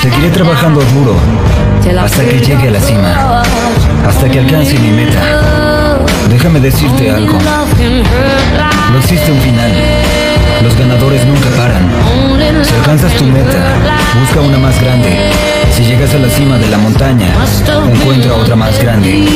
Seguiré trabajando duro hasta que llegue a la cima, hasta que alcance mi meta. Déjame decirte algo. No existe un final. Los ganadores nunca paran. Si alcanzas tu meta, busca una más grande. Si llegas a la cima de la montaña, encuentra otra más grande.